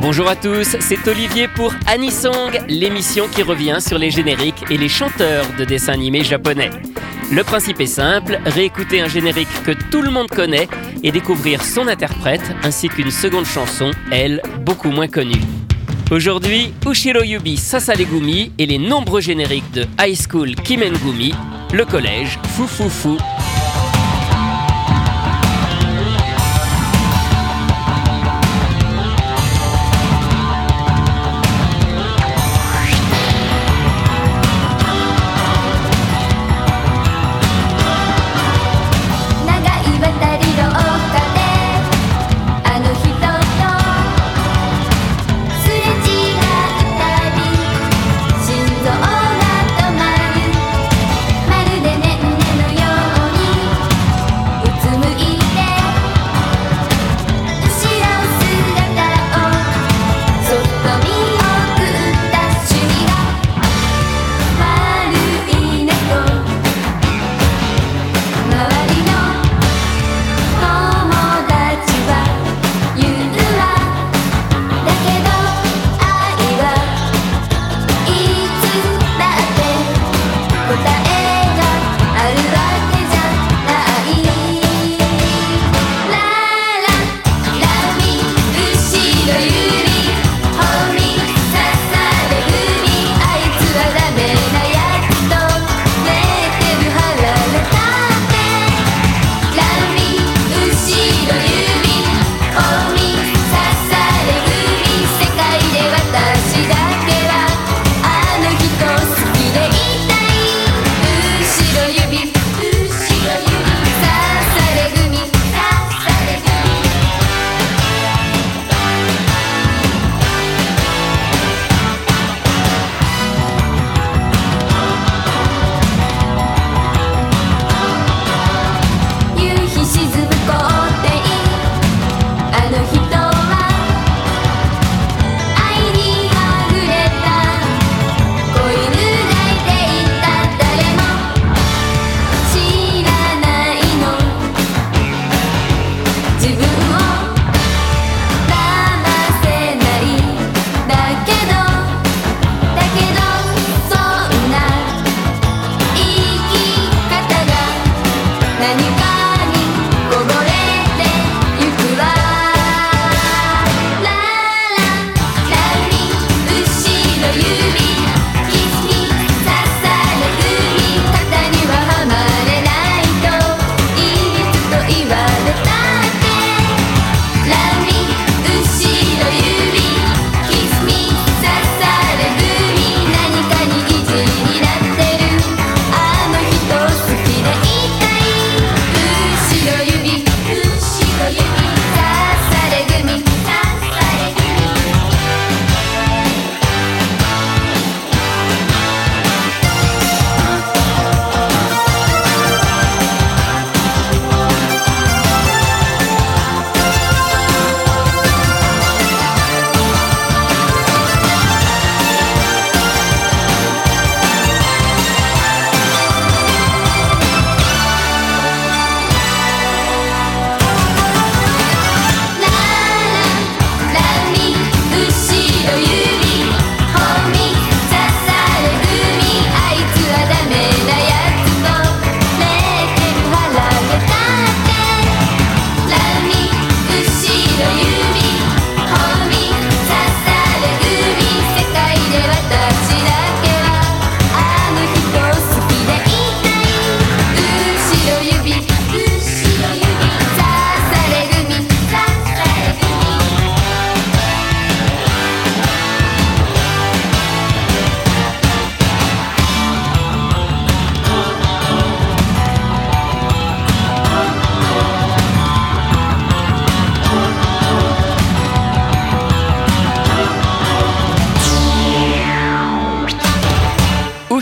Bonjour à tous, c'est Olivier pour Anisong, l'émission qui revient sur les génériques et les chanteurs de dessins animés japonais. Le principe est simple, réécouter un générique que tout le monde connaît et découvrir son interprète ainsi qu'une seconde chanson, elle, beaucoup moins connue. Aujourd'hui, Ushiro Yubi Sasalegumi et les nombreux génériques de High School Kimengumi, le collège Fufufu.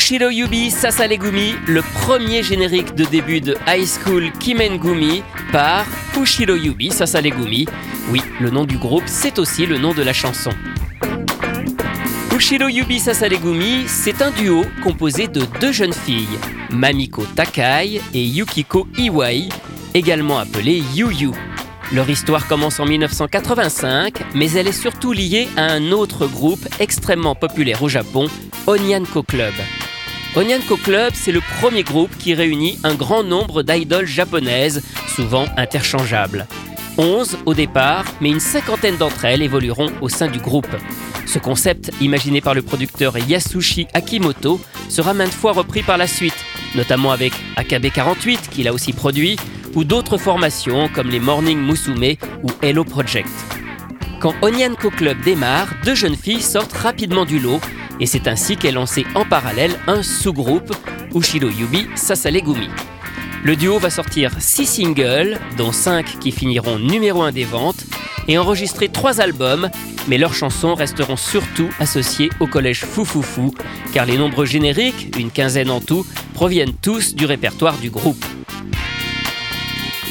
Shiro Yubi Sasalegumi, le premier générique de début de High School Kimengumi par Ushiro Yubi Sasalegumi. Oui, le nom du groupe, c'est aussi le nom de la chanson. Ushiro Yubi Sasalegumi, c'est un duo composé de deux jeunes filles, Mamiko Takai et Yukiko Iwai, également appelée Yu-Yu. Leur histoire commence en 1985, mais elle est surtout liée à un autre groupe extrêmement populaire au Japon, Onyanko Club. Onyanko Club, c'est le premier groupe qui réunit un grand nombre d'idoles japonaises, souvent interchangeables. 11 au départ, mais une cinquantaine d'entre elles évolueront au sein du groupe. Ce concept, imaginé par le producteur Yasushi Akimoto, sera maintes fois repris par la suite, notamment avec AKB48 qu'il a aussi produit, ou d'autres formations comme les Morning Musume ou Hello Project. Quand Onyanko Club démarre, deux jeunes filles sortent rapidement du lot et c'est ainsi qu'est lancé en parallèle un sous-groupe, Ushiro Yubi Sasalegumi. Le duo va sortir 6 singles, dont 5 qui finiront numéro 1 des ventes, et enregistrer 3 albums, mais leurs chansons resteront surtout associées au collège Foufoufou, car les nombreux génériques, une quinzaine en tout, proviennent tous du répertoire du groupe.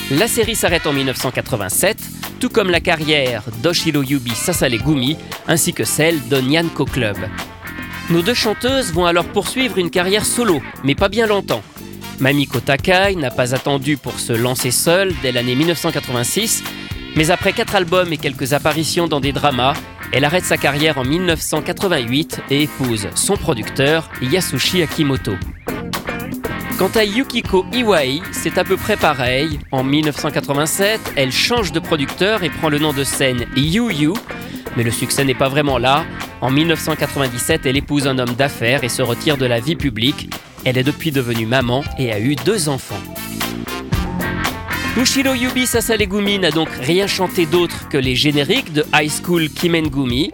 La série s'arrête en 1987, tout comme la carrière d'Oshiro Yubi Sasalegumi ainsi que celle d'Onyanko Club. Nos deux chanteuses vont alors poursuivre une carrière solo, mais pas bien longtemps. Mamiko Takai n'a pas attendu pour se lancer seule dès l'année 1986, mais après quatre albums et quelques apparitions dans des dramas, elle arrête sa carrière en 1988 et épouse son producteur Yasushi Akimoto. Quant à Yukiko Iwai, c'est à peu près pareil. En 1987, elle change de producteur et prend le nom de scène Yu Yu, mais le succès n'est pas vraiment là. En 1997, elle épouse un homme d'affaires et se retire de la vie publique. Elle est depuis devenue maman et a eu deux enfants. Ushiro Yubi Sasalegumi n'a donc rien chanté d'autre que les génériques de High School Kimengumi.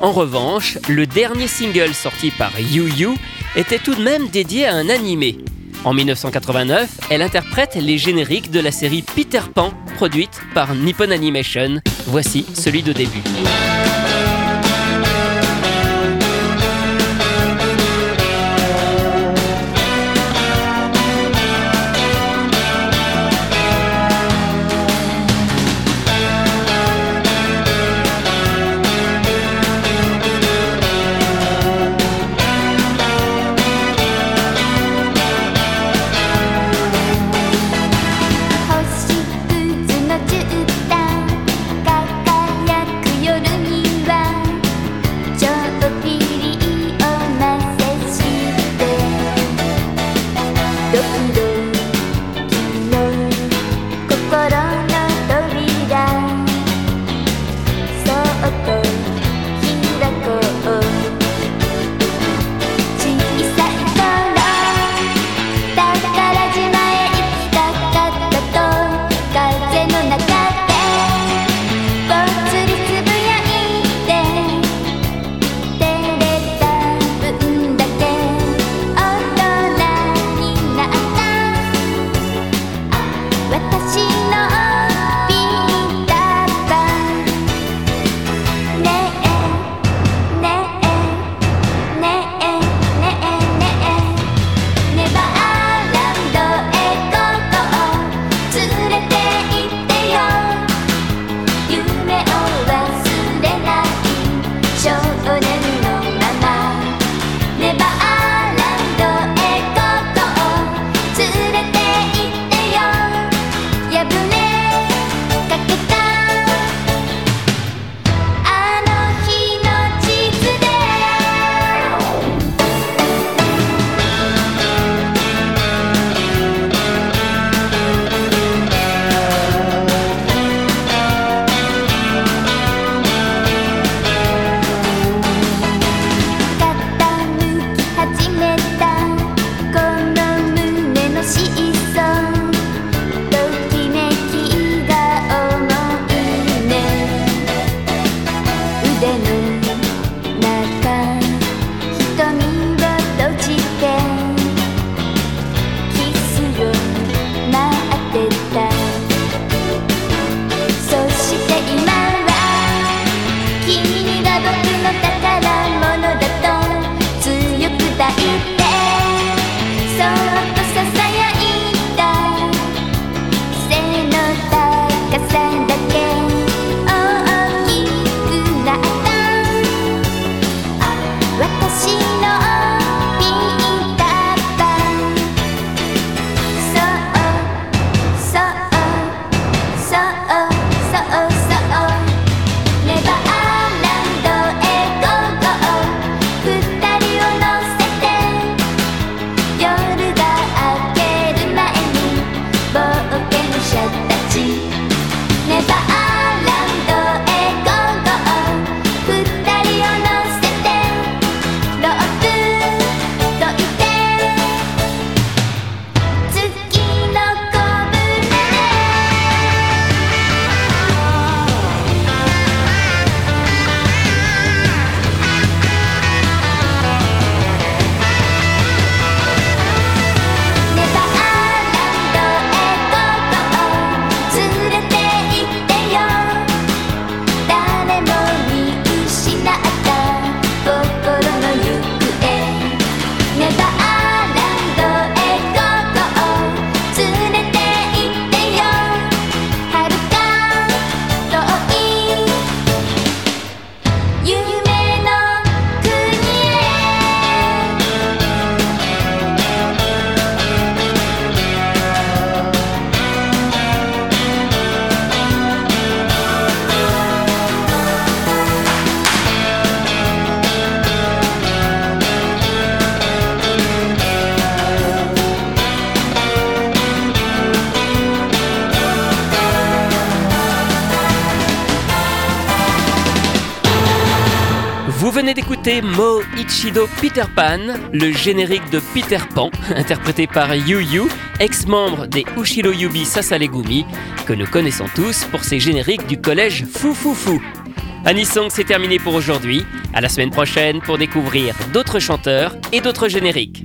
En revanche, le dernier single sorti par Yu Yu était tout de même dédié à un animé. En 1989, elle interprète les génériques de la série Peter Pan, produite par Nippon Animation. Voici celui de début. Venez d'écouter Mo Ichido Peter Pan, le générique de Peter Pan, interprété par Yu Yu, ex-membre des Ushiro Yubi Sasalegumi, que nous connaissons tous pour ses génériques du collège Fou Fou Fou. Anisong, c'est terminé pour aujourd'hui. À la semaine prochaine pour découvrir d'autres chanteurs et d'autres génériques.